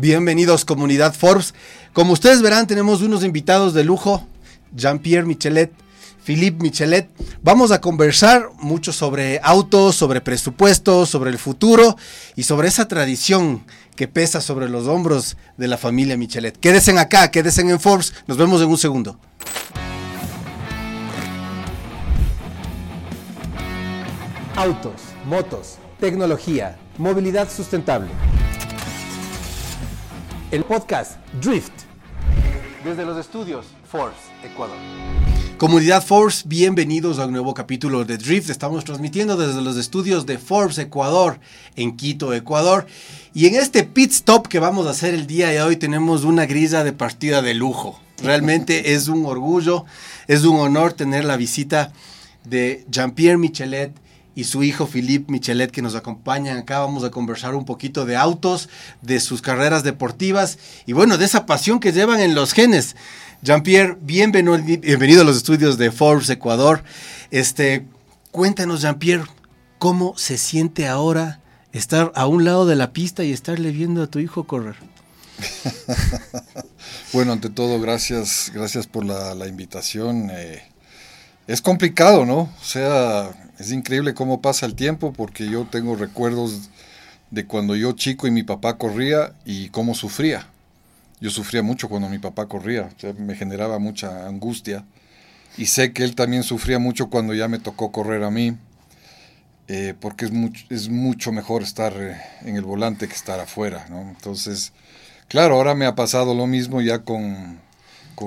Bienvenidos comunidad Forbes. Como ustedes verán, tenemos unos invitados de lujo, Jean-Pierre Michelet, Philippe Michelet. Vamos a conversar mucho sobre autos, sobre presupuestos, sobre el futuro y sobre esa tradición que pesa sobre los hombros de la familia Michelet. Quédense acá, quédense en Forbes. Nos vemos en un segundo. Autos, motos, tecnología, movilidad sustentable. El podcast Drift. Desde los estudios Force, Ecuador. Comunidad Force, bienvenidos a un nuevo capítulo de Drift. Estamos transmitiendo desde los estudios de Forbes Ecuador, en Quito, Ecuador. Y en este pit stop que vamos a hacer el día de hoy tenemos una grisa de partida de lujo. Realmente es un orgullo, es un honor tener la visita de Jean-Pierre Michelet, y su hijo Philippe Michelet que nos acompañan acá. Vamos a conversar un poquito de autos, de sus carreras deportivas y bueno, de esa pasión que llevan en los genes. Jean-Pierre, bienvenido, a los estudios de Forbes Ecuador. Este, cuéntanos, Jean-Pierre, ¿cómo se siente ahora estar a un lado de la pista y estarle viendo a tu hijo correr? bueno, ante todo, gracias, gracias por la, invitación. Eh, es complicado, ¿no? O sea, es increíble cómo pasa el tiempo porque yo tengo recuerdos de cuando yo chico y mi papá corría y cómo sufría. Yo sufría mucho cuando mi papá corría, me generaba mucha angustia. Y sé que él también sufría mucho cuando ya me tocó correr a mí, eh, porque es mucho, es mucho mejor estar eh, en el volante que estar afuera. ¿no? Entonces, claro, ahora me ha pasado lo mismo ya con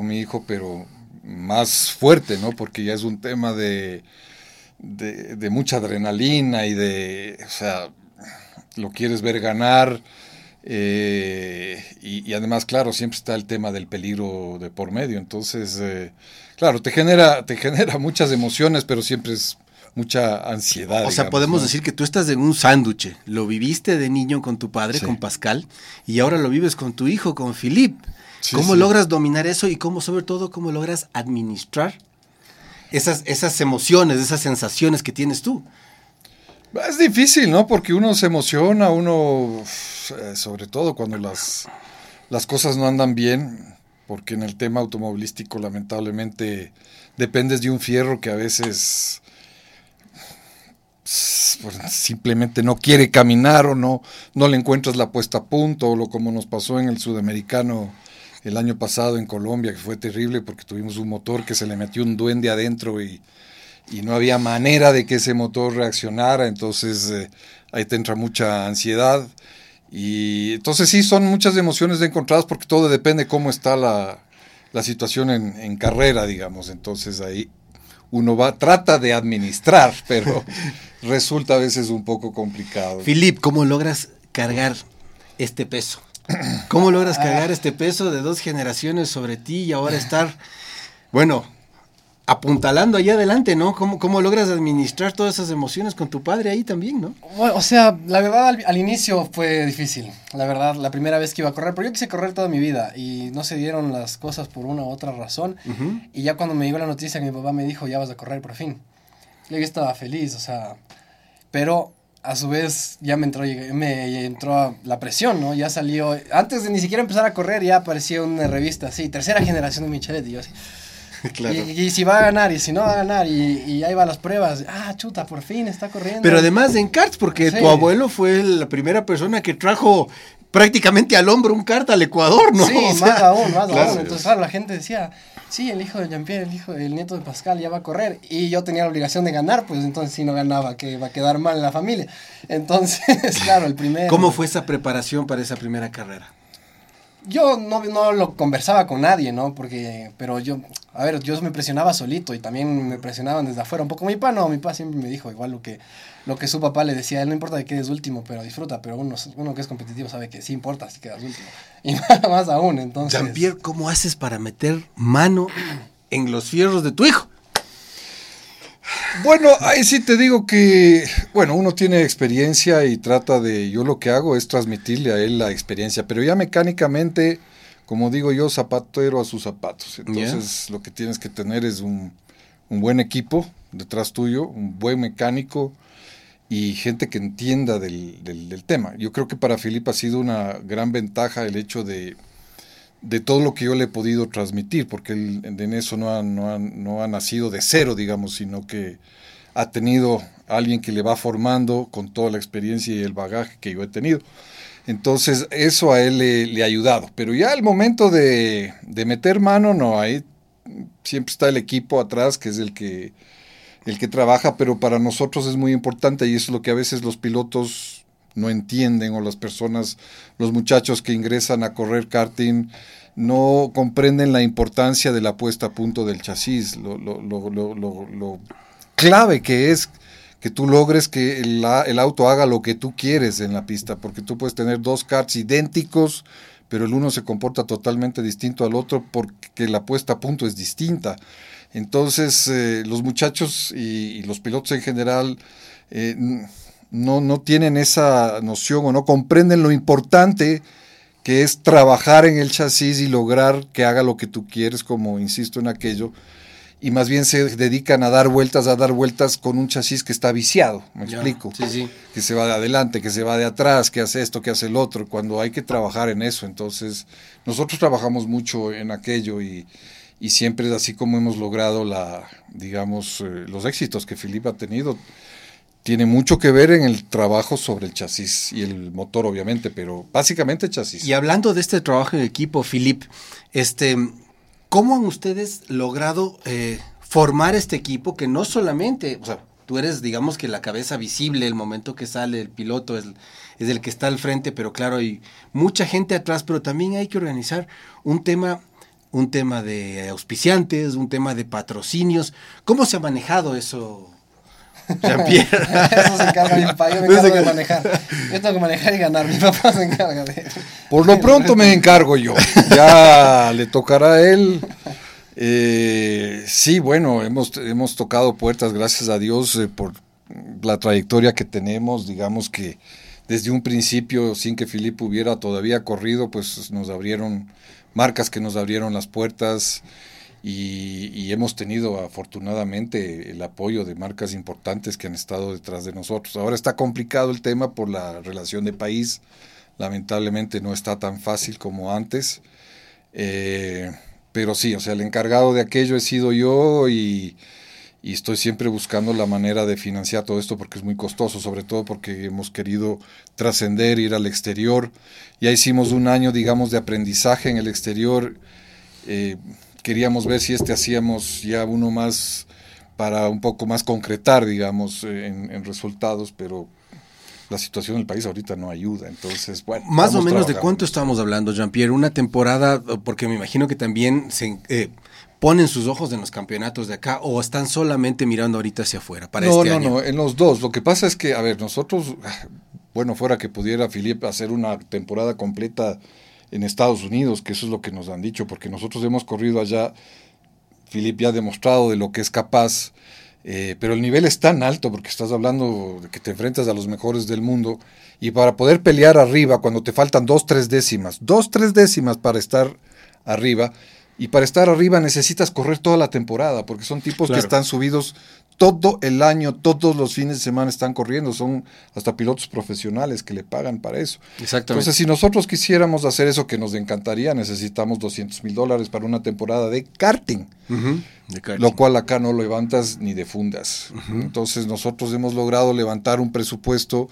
mi hijo, pero más fuerte, ¿no? Porque ya es un tema de, de, mucha adrenalina y de, o sea, lo quieres ver ganar. Eh, y, además, claro, siempre está el tema del peligro de por medio. Entonces, eh, claro, te genera, te genera muchas emociones, pero siempre es mucha ansiedad. O sea, podemos decir que tú estás en un sándwich. Lo viviste de niño con tu padre, con Pascal, y ahora lo vives con tu hijo, con ¿Cómo logras dominar eso y cómo, sobre todo, cómo logras administrar esas, esas emociones, esas sensaciones que tienes tú? Es difícil, ¿no? Porque uno se emociona, uno, eh, sobre todo cuando las, las cosas no andan bien, porque en el tema automovilístico lamentablemente dependes de un fierro que a veces pues, simplemente no quiere caminar o no, no le encuentras la puesta a punto, o lo como nos pasó en el sudamericano el año pasado en Colombia, que fue terrible porque tuvimos un motor que se le metió un duende adentro y, no había manera de que ese motor reaccionara, entonces eh, ahí te entra mucha ansiedad. Y entonces sí, son muchas emociones de encontradas porque todo depende cómo está la, situación en, en, carrera, digamos. Entonces ahí uno va, trata de administrar, pero resulta a veces un poco complicado. Filip, ¿cómo logras cargar este peso? ¿Cómo logras cargar este peso de dos generaciones sobre ti y ahora estar, bueno, apuntalando ahí adelante, ¿no? ¿Cómo, ¿Cómo, logras administrar todas esas emociones con tu padre ahí también, ¿no? o sea, la verdad al, inicio fue difícil, la verdad, la primera vez que iba a correr, pero yo quise correr toda mi vida y no se dieron las cosas por una u otra razón. Y ya cuando me llegó la noticia que mi papá me dijo, ya vas a correr por fin, yo estaba feliz, o sea, pero a su vez ya me entró, me entró la presión, ¿no? Ya salió, antes de ni siquiera empezar a correr, ya apareció una revista así, tercera generación de Michelet, y yo así. Claro. Y, si va a ganar, y si no va a ganar, y, y ahí va las pruebas. Ah, chuta, por fin está corriendo. Pero además en karts, porque tu abuelo fue la primera persona que trajo prácticamente al hombro un kart al Ecuador, ¿no? Sí, más aún, más aún. Entonces, claro, la gente decía, sí, el hijo de Jean-Pierre, el hijo, el nieto de Pascal ya va a correr. Y yo tenía la obligación de ganar, pues entonces si no ganaba, que va a quedar mal en la familia. Entonces, claro, el primer... ¿Cómo fue esa preparación para esa primera carrera? Yo no, no lo conversaba con nadie, ¿no? Porque, pero yo, a ver, yo me presionaba solito y también me presionaban desde afuera un poco. Mi papá no, mi papá siempre me dijo igual lo que, lo que su papá le decía, él no importa que quedes último, pero disfruta, pero uno, uno que es competitivo sabe que sí importa si quedas último. Y nada más aún, entonces... Jean-Pierre, ¿cómo haces para meter mano en los fierros de tu hijo? Bueno, ahí sí te digo que, bueno, uno tiene experiencia y trata de, yo lo que hago es transmitirle a él la experiencia, pero ya mecánicamente, como digo yo, zapatero a sus zapatos. Entonces lo que tienes que tener es un, un, buen equipo detrás tuyo, un buen mecánico y gente que entienda del, tema. Yo creo que para Felipe ha sido una gran ventaja el hecho de, de todo lo que yo le he podido transmitir, porque en eso no ha, no, ha, no ha nacido de cero, digamos, sino que ha tenido alguien que le va formando con toda la experiencia y el bagaje que yo he tenido. Entonces, eso a él le, ha ayudado. Pero ya el momento de, de, meter mano, no, ahí siempre está el equipo atrás, que es el que, el que trabaja, pero para nosotros es muy importante y es lo que a veces los pilotos no entienden o las personas, los muchachos que ingresan a correr karting, no comprenden la importancia de la puesta a punto del chasis, lo, lo, lo, lo clave que es que tú logres que el, el, auto haga lo que tú quieres en la pista, porque tú puedes tener dos karts idénticos, pero el uno se comporta totalmente distinto al otro porque la puesta a punto es distinta. Entonces, eh, los muchachos y, los pilotos en general eh, no, no tienen esa noción o no comprenden lo importante que es trabajar en el chasis y lograr que haga lo que tú quieres, como insisto en aquello, y más bien se dedican a dar vueltas, a dar vueltas con un chasis que está viciado, me explico. Sí, sí. Que se va de adelante, que se va de atrás, que hace esto, que hace el otro, cuando hay que trabajar en eso. Entonces, nosotros trabajamos mucho en aquello y, y siempre es así como hemos logrado la, digamos, eh, los éxitos que Felipe ha tenido. Tiene mucho que ver en el trabajo sobre el chasis y el motor, obviamente, pero básicamente chasis. Y hablando de este trabajo en equipo, Philip, este, ¿Cómo han ustedes logrado eh, formar este equipo que no solamente, o sea, tú eres, digamos que la cabeza visible, el momento que sale el piloto es, es el que está al frente, pero claro, hay mucha gente atrás, pero también hay que organizar un tema un tema de auspiciantes, un tema de patrocinios. ¿Cómo se ha manejado eso, Jean-Pierre? eso se encarga mi papá, yo me encargo de manejar. Yo tengo que manejar y ganar, mi papá se encarga de eso. Por lo pronto me encargo yo. Ya le tocará a él. Eh, sí, bueno, hemos, hemos tocado puertas, gracias a Dios, eh, por la trayectoria que tenemos. Digamos que desde un principio, sin que Filipe hubiera todavía corrido, pues nos abrieron marcas que nos abrieron las puertas. Y, hemos tenido afortunadamente el apoyo de marcas importantes que han estado detrás de nosotros. Ahora está complicado el tema por la relación de país, lamentablemente no está tan fácil como antes. Eh, pero sí, o sea, el encargado de aquello he sido yo y, estoy siempre buscando la manera de financiar todo esto porque es muy costoso, sobre todo porque hemos querido trascender, ir al exterior. Ya hicimos un año, digamos, de aprendizaje en el exterior. Eh, queríamos ver si este hacíamos ya uno más para un poco más concretar, digamos, en resultados, pero la situación del país ahorita no ayuda. Entonces, bueno. Más o menos de cuánto estamos hablando, Jean-Pierre. Una temporada, porque me imagino que también se eh, ponen sus ojos en los campeonatos de acá o están solamente mirando ahorita hacia afuera para no, este no, año. No, no, en los dos. Lo que pasa es que, a ver, nosotros, bueno, fuera que pudiera Filipe hacer una temporada completa en Estados Unidos, que eso es lo que nos han dicho, porque nosotros hemos corrido allá. Filipe ya ha demostrado de lo que es capaz eh, pero el nivel es tan alto porque estás hablando de que te enfrentas a los mejores del mundo y para poder pelear arriba cuando te faltan dos, tres décimas, dos, tres décimas para estar arriba y para estar arriba necesitas correr toda la temporada porque son tipos que están subidos todo el año, todos los fines de semana están corriendo, son hasta pilotos profesionales que le pagan para eso. Exactamente. Entonces, si nosotros quisiéramos hacer eso que nos encantaría, necesitamos 200 mil dólares para una temporada de karting, lo cual acá no lo levantas ni de fundas. Entonces, nosotros hemos logrado levantar un presupuesto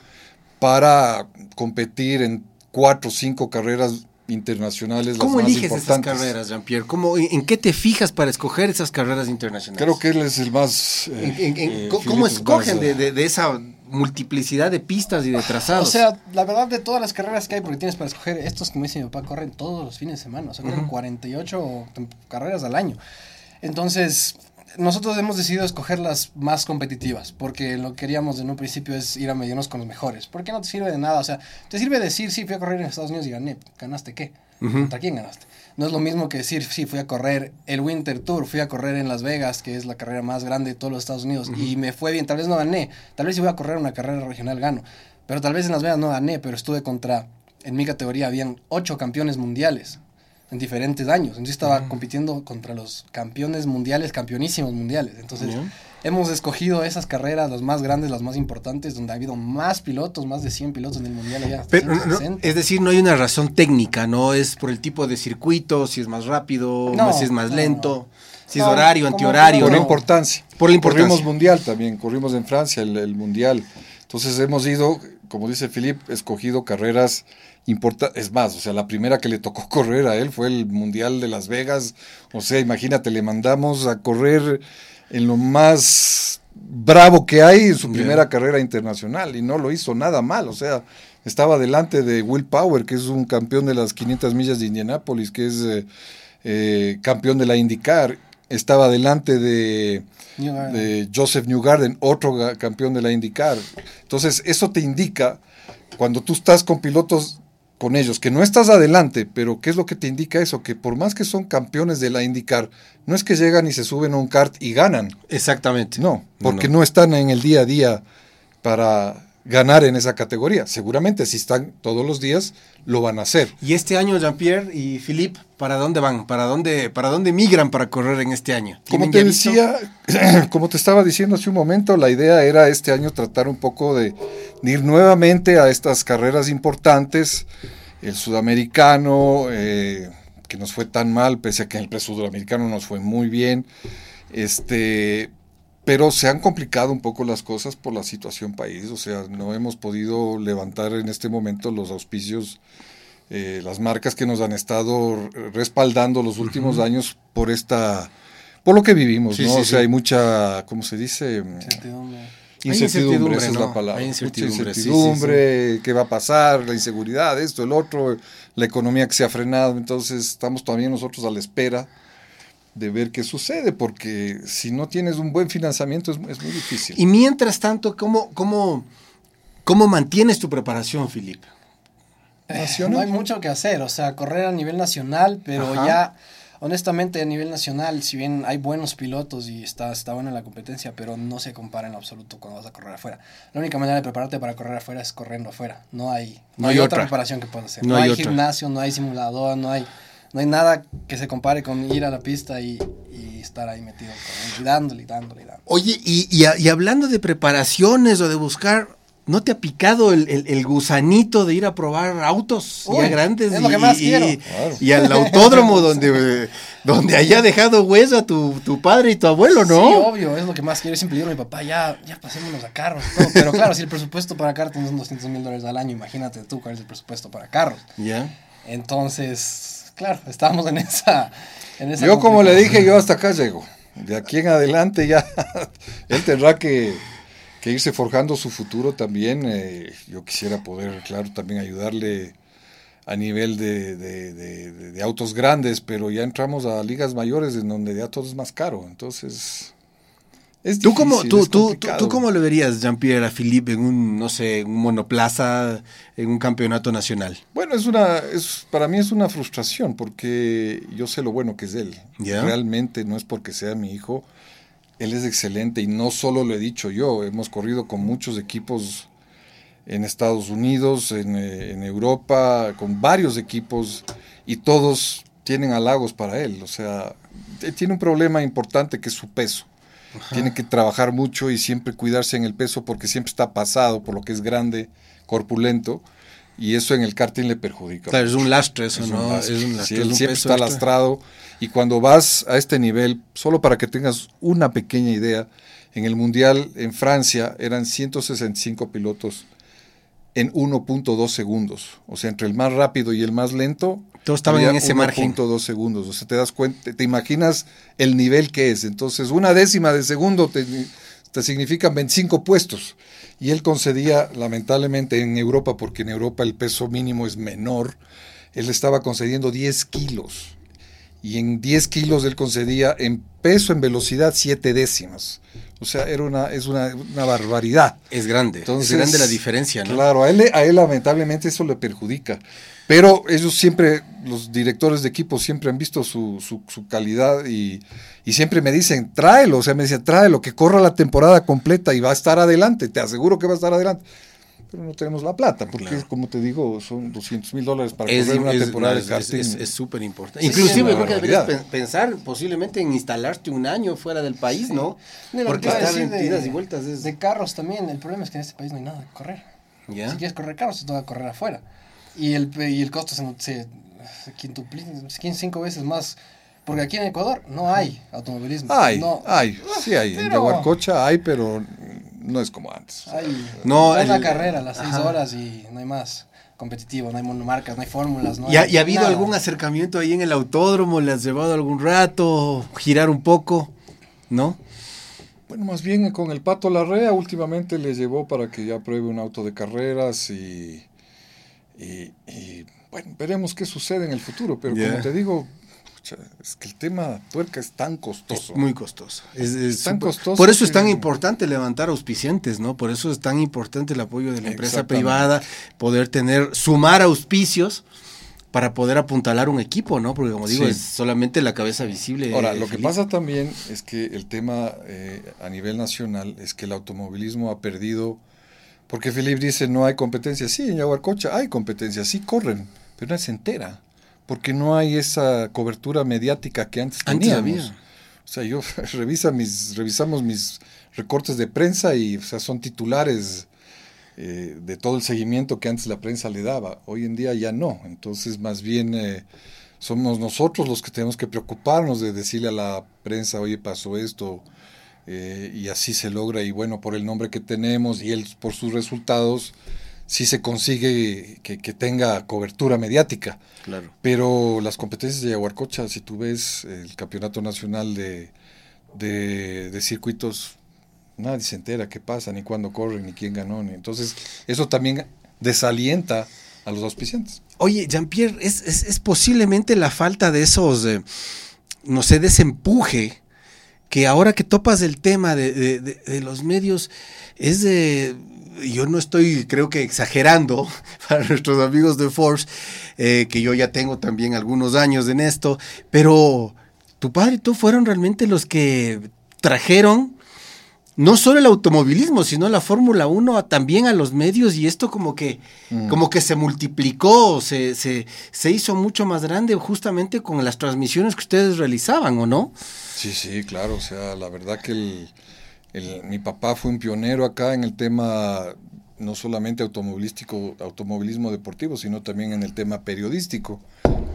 para competir en cuatro o cinco carreras internacionales. ¿Cómo eliges esas carreras, Jean-Pierre? ¿En qué te fijas para escoger esas carreras internacionales? Creo que él es el más... Eh, eh, ¿Cómo escogen de, esa multiplicidad de pistas y de trazados? O sea, la verdad de todas las carreras que hay, porque tienes para escoger, estos como dice mi papá, corren todos los fines de semana, o sea, corren 48 carreras al año. Entonces, nosotros hemos decidido escoger las más competitivas, porque lo que queríamos en un principio es ir a medirnos con los mejores. Porque no te sirve de nada, o sea, te sirve decir, sí, fui a correr en Estados Unidos y gané. ¿Ganaste qué? ¿Contra quién ganaste? No es lo mismo que decir, sí, fui a correr el Winter Tour, fui a correr en Las Vegas, que es la carrera más grande de todos los Estados Unidos, y me fue bien, tal vez no gané, tal vez si voy a correr una carrera regional gano, pero tal vez en Las Vegas no gané, pero estuve contra, en mi categoría habían ocho campeones mundiales en diferentes años. Entonces estaba compitiendo contra los campeones mundiales, campeonísimos mundiales. Entonces hemos escogido esas carreras, las más grandes, las más importantes, donde ha habido más pilotos, más de 100 pilotos en el mundial allá. es decir, no hay una razón técnica, no es por el tipo de circuito, si es más rápido, si es más lento. Si es horario, antihorario. Por la importancia. Por la importancia. Corrimos mundial también, corrimos en Francia el, el mundial. Entonces hemos ido, como dice Philip, escogido carreras importa, es más, o sea, la primera que le tocó correr a él fue el Mundial de Las Vegas, o sea, imagínate, le mandamos a correr en lo más bravo que hay en su primera carrera internacional y no lo hizo nada mal, o sea, estaba delante de Will Power, que es un campeón de las 500 millas de Indianápolis, que es eh, eh, campeón de la IndyCar, estaba delante de, de Joseph Newgarden, otro campeón de la IndyCar. Entonces, eso te indica cuando tú estás con pilotos con ellos, que no estás adelante, pero ¿qué es lo que te indica eso? Que por más que son campeones de la IndyCar, no es que llegan y se suben a un kart y ganan. Exactamente. No, porque no, están en el día a día para ganar en esa categoría. Seguramente si están todos los días, lo van a hacer. Y este año, Jean-Pierre y Philippe, ¿para dónde van? ¿Para dónde, ¿Para dónde migran para correr en este año? Como te decía, como te estaba diciendo hace un momento, la idea era este año tratar un poco de, ir nuevamente a estas carreras importantes. El sudamericano, eh, que nos fue tan mal, pese a que en el sudamericano nos fue muy bien. Este, pero se han complicado un poco las cosas por la situación país, o sea, no hemos podido levantar en este momento los auspicios, eh, las marcas que nos han estado respaldando los últimos años por esta, por lo que vivimos, ¿no? o sea, hay mucha, ¿cómo se dice? Incertidumbre. Incertidumbre, esa es la palabra. incertidumbre, mucha incertidumbre, qué va a pasar, la inseguridad, esto, el otro, la economía que se ha frenado, entonces estamos también nosotros a la espera de ver qué sucede, porque si no tienes un buen financiamiento es, muy difícil. Y mientras tanto, ¿cómo, cómo, cómo mantienes tu preparación, Felipe? Eh, no hay mucho que hacer, o sea, correr a nivel nacional, pero ya, honestamente, a nivel nacional, si bien hay buenos pilotos y está, está buena la competencia, pero no se compara en absoluto cuando vas a correr afuera. La única manera de prepararte para correr afuera es corriendo afuera. No hay, no, hay, otra. preparación que puedas hacer. No, hay, gimnasio, no hay simulador, no hay no hay nada que se compare con ir a la pista y, estar ahí metido y dándole, y dándole, dándole. Oye, y, y, hablando de preparaciones o de buscar, ¿no te ha picado el, gusanito de ir a probar autos ya grandes? Es lo que más quiero. Y al autódromo donde, donde haya dejado hueso a tu, padre y tu abuelo, ¿no? Sí, obvio, es lo que más quiero. Siempre digo a mi papá, ya, ya pasémonos a carros. Pero claro, si el presupuesto para carros son 200 mil dólares al año, imagínate tú cuál es el presupuesto para carros. Ya. Entonces claro, estábamos en esa... En yo como le dije, yo hasta acá llego. De aquí en adelante ya él tendrá que, irse forjando su futuro también. Eh, yo quisiera poder, claro, también ayudarle a nivel de, de, autos grandes, pero ya entramos a ligas mayores en donde ya todo es más caro. Entonces, ¿Tú, cómo, tú, tú, tú, cómo le verías, Jean-Pierre, a Philippe en un, no sé, un monoplaza, en un campeonato nacional? Bueno, es una, es, para mí es una frustración porque yo sé lo bueno que es él. Realmente no es porque sea mi hijo, él es excelente y no solo lo he dicho yo, hemos corrido con muchos equipos en Estados Unidos, en, eh, en Europa, con varios equipos y todos tienen halagos para él. O sea, tiene un problema importante que es su peso tiene que trabajar mucho y siempre cuidarse en el peso porque siempre está pasado por lo que es grande, corpulento. Y eso en el karting le perjudica. Claro, es un lastre eso, ¿no? Es un lastre. él siempre está lastrado. Y cuando vas a este nivel, solo para que tengas una pequeña idea, en el Mundial en Francia eran 165 pilotos en 1.2 segundos. O sea, entre el más rápido y el más lento. Todos estaban en ese margen. 1.2 segundos. O sea, te das cuenta, te imaginas el nivel que es. Entonces, una décima de segundo te, te significan 25 puestos. Y él concedía, lamentablemente, en Europa, porque en Europa el peso mínimo es menor, él estaba concediendo 10 kilos. Y en 10 kilos él concedía en peso, en velocidad, 7 décimas. O sea, era una, es una, barbaridad. Es grande. Entonces, es grande la diferencia, ¿no? Claro, a él, a él lamentablemente eso le perjudica. Pero ellos siempre, los directores de equipo siempre han visto su, su, calidad y, y, siempre me dicen, tráelo, o sea, me dicen, tráelo, que corra la temporada completa y va a estar adelante, te aseguro que va a estar adelante. pero no tenemos la plata, porque como te digo, son 200 mil dólares para es, correr una temporada de karting. Es súper importante. Inclusive creo que deberías pensar posiblemente en instalarte un año fuera del país, ¿no? porque estar en tiras y vueltas De carros también, el problema es que en este país no hay nada de correr. Si quieres correr carros, te toca correr afuera. Y el, y el costo se, se, se cinco veces más porque aquí en Ecuador no hay automovilismo. Hay, hay, sí hay. En Yaguarcocha hay, pero no es como antes. Hay, no, hay una carrera a las seis horas y no hay más competitivo, no hay monomarcas, no hay fórmulas. No ¿Y, ha, habido algún acercamiento ahí en el autódromo? ¿Le has llevado algún rato? ¿Girar un poco? ¿No? Bueno, más bien con el Pato Larrea últimamente le llevó para que ya pruebe un auto de carreras y, y, bueno, veremos qué sucede en el futuro, pero como te digo, es que el tema tuerca es tan costoso. Es muy costoso. Es, tan costoso. Por eso es tan importante levantar auspiciantes, ¿no? Por eso es tan importante el apoyo de la empresa privada, poder tener, sumar auspicios para poder apuntalar un equipo, ¿no? Porque como digo, es solamente la cabeza visible. Ahora, lo que pasa también es que el tema eh, a nivel nacional es que el automovilismo ha perdido, porque Felipe dice no hay competencia. Sí, en Yaguarcocha hay competencia, sí corren, pero no es entera porque no hay esa cobertura mediática que antes teníamos. O sea, yo revisa mis, revisamos mis recortes de prensa y o sea, son titulares eh, de todo el seguimiento que antes la prensa le daba. Hoy en día ya no. Entonces, más bien eh, somos nosotros los que tenemos que preocuparnos de decirle a la prensa, oye, pasó esto. Eh, y así se logra. Y bueno, por el nombre que tenemos y él por sus resultados, sí se consigue que, tenga cobertura mediática. Claro. Pero las competencias de Yaguarcocha, si tú ves el campeonato nacional de, de, circuitos, nadie se entera qué pasa, ni cuándo corren, ni quién ganó. entonces, eso también desalienta a los auspiciantes. Oye, Jean-Pierre, ¿es, es, posiblemente la falta de esos, eh, no sé, de ese empuje que ahora que topas el tema de, de los medios, es de yo no estoy, creo que exagerando para nuestros amigos de Force, eh, que yo ya tengo también algunos años en esto, pero tu padre y tú fueron realmente los que trajeron no solo el automovilismo, sino la Fórmula 1 también a los medios y esto como que, mm. como que se multiplicó, se, se, se, hizo mucho más grande justamente con las transmisiones que ustedes realizaban, ¿o no? Sí, sí, claro, o sea, la verdad que el, mi papá fue un pionero acá en el tema no solamente automovilístico, automovilismo deportivo, sino también en el tema periodístico,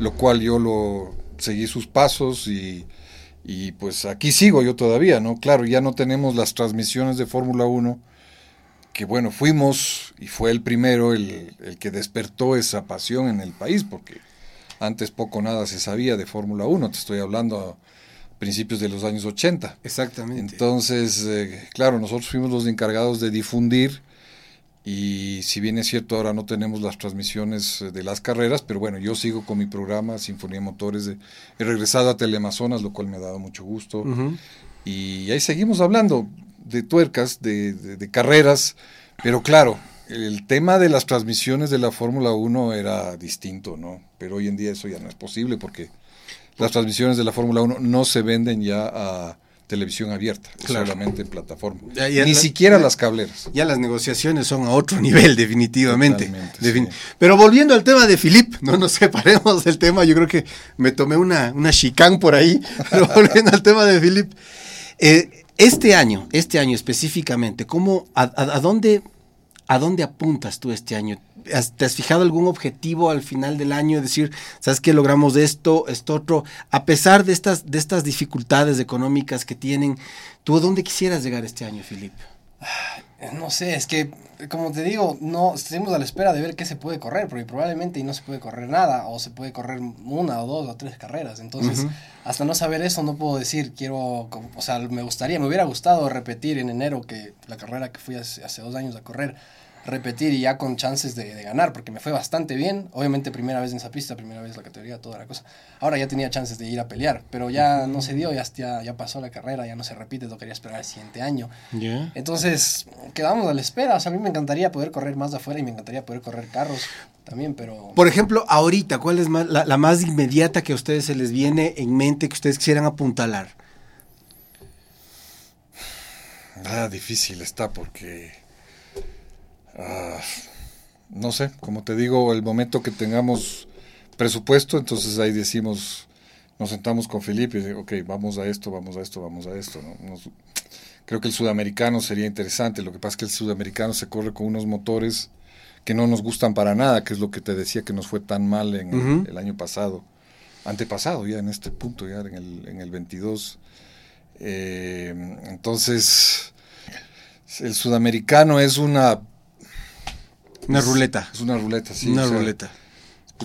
lo cual yo lo seguí sus pasos y, y pues aquí sigo yo todavía, ¿no? Claro, ya no tenemos las transmisiones de Fórmula 1, que bueno, fuimos y fue el primero el, el, que despertó esa pasión en el país, porque antes poco nada se sabía de Fórmula 1, te estoy hablando principios de los años 80. Exactamente. Entonces, eh, claro, nosotros fuimos los encargados de difundir y si bien es cierto ahora no tenemos las transmisiones eh, de las carreras, pero bueno, yo sigo con mi programa Sinfonía Motores. De, he regresado a Teleamazonas, lo cual me ha dado mucho gusto. Y ahí seguimos hablando de tuercas, de, de carreras, pero claro, el tema de las transmisiones de la Fórmula 1 era distinto, ¿no? Pero hoy en día eso ya no es posible porque las transmisiones de la Fórmula 1 no se venden ya a televisión abierta, solamente en plataforma. Ni siquiera las cableras. Ya las negociaciones son a otro nivel, definitivamente. Pero volviendo al tema de Philip, no nos separemos del tema, yo creo que me tomé una, una chicán por ahí, pero volviendo al tema de Philip, eh, este año, este año específicamente, ¿cómo, a, a, dónde, ¿a dónde apuntas tú este año? ¿Te has fijado algún objetivo al final del año? Decir, ¿sabes qué? Logramos esto, esto otro. A pesar de estas, de estas dificultades económicas que tienen, ¿tú a dónde quisieras llegar este año, Filipe? No sé, es que, como te digo, no estamos a la espera de ver qué se puede correr, porque probablemente no se puede correr nada, o se puede correr una o dos o tres carreras. Entonces, hasta no saber eso, no puedo decir, quiero, o sea, me gustaría, me hubiera gustado repetir en enero que la carrera que fui hace, hace dos años a correr repetir y ya con chances de, ganar, porque me fue bastante bien. Obviamente primera vez en esa pista, primera vez la categoría, toda la cosa. Ahora ya tenía chances de ir a pelear, pero ya no se dio, ya, ya pasó la carrera, ya no se repite, tocaría esperar el siguiente año. Entonces, quedamos a la espera. O sea, a mí me encantaría poder correr más de afuera y me encantaría poder correr carros también, pero... Por ejemplo, ahorita, ¿cuál es más, la, la más inmediata que a ustedes se les viene en mente que ustedes quisieran apuntalar? Ah, difícil está porque Ah, no sé, como te digo, el momento que tengamos presupuesto, entonces ahí decimos, nos sentamos con Felipe y ok, vamos a esto, vamos a esto, vamos a esto. creo que el sudamericano sería interesante, lo que pasa es que el sudamericano se corre con unos motores que no nos gustan para nada, que es lo que te decía que nos fue tan mal en el, año pasado, antepasado ya en este punto, ya en el, en el 22. Eh, entonces, el sudamericano es una... Una ruleta. Es una ruleta, sí. Una ruleta.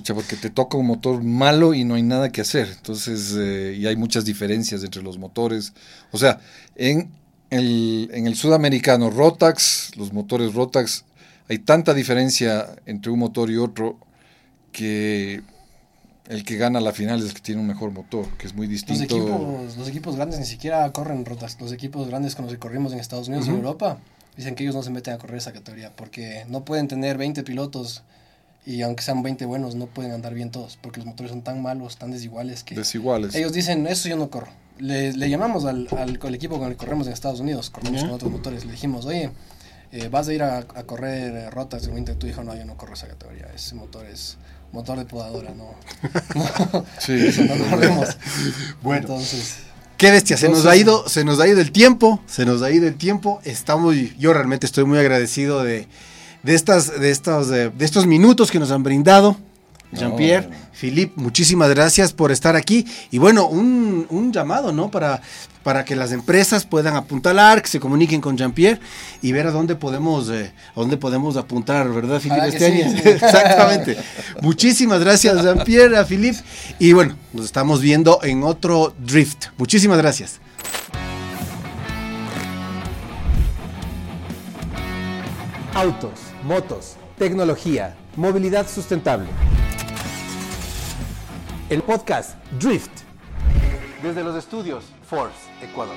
Porque te toca un motor malo y no hay nada que hacer. Entonces, eh, y hay muchas diferencias entre los motores. O sea, en el, en el sudamericano Rotax, los motores Rotax hay tanta diferencia entre un motor y otro que el que gana la final es el que tiene un mejor motor, que es muy distinto. Los equipos, los equipos grandes ni siquiera corren rotas. Los equipos grandes con los que corrimos en Estados Unidos y Europa dicen que ellos no se meten a correr esa categoría porque no pueden tener 20 pilotos y aunque sean 20 buenos no pueden andar bien todos porque los motores son tan malos, tan desiguales que desiguales. ellos dicen eso yo no corro. Le, llamamos al, al, equipo con el que corremos en Estados Unidos, corremos con otros motores, le dijimos, oye, eh, vas a ir a, correr eh, rotas de tú dijo, no, yo no corro esa categoría, ese motor es motor de podadora, no. sí. no corremos. Bueno. Entonces... Qué bestia, se nos ha ido, se nos ha ido el tiempo, se nos ha ido el tiempo. Estamos, yo realmente estoy muy agradecido de, de estas, de estos, de estos minutos que nos han brindado. Jean-Pierre, Philippe, muchísimas gracias por estar aquí. Y bueno, un, llamado, ¿no? Para, para que las empresas puedan apuntalar, que se comuniquen con Jean-Pierre y ver a dónde podemos, eh, a dónde podemos apuntar, ¿verdad, Philippe? Este año. Exactamente. muchísimas gracias, Jean-Pierre, a Philippe. Y bueno, nos estamos viendo en otro Drift. Muchísimas gracias. Autos, motos, tecnología, movilidad sustentable el podcast Drift. Desde los estudios Force, Ecuador.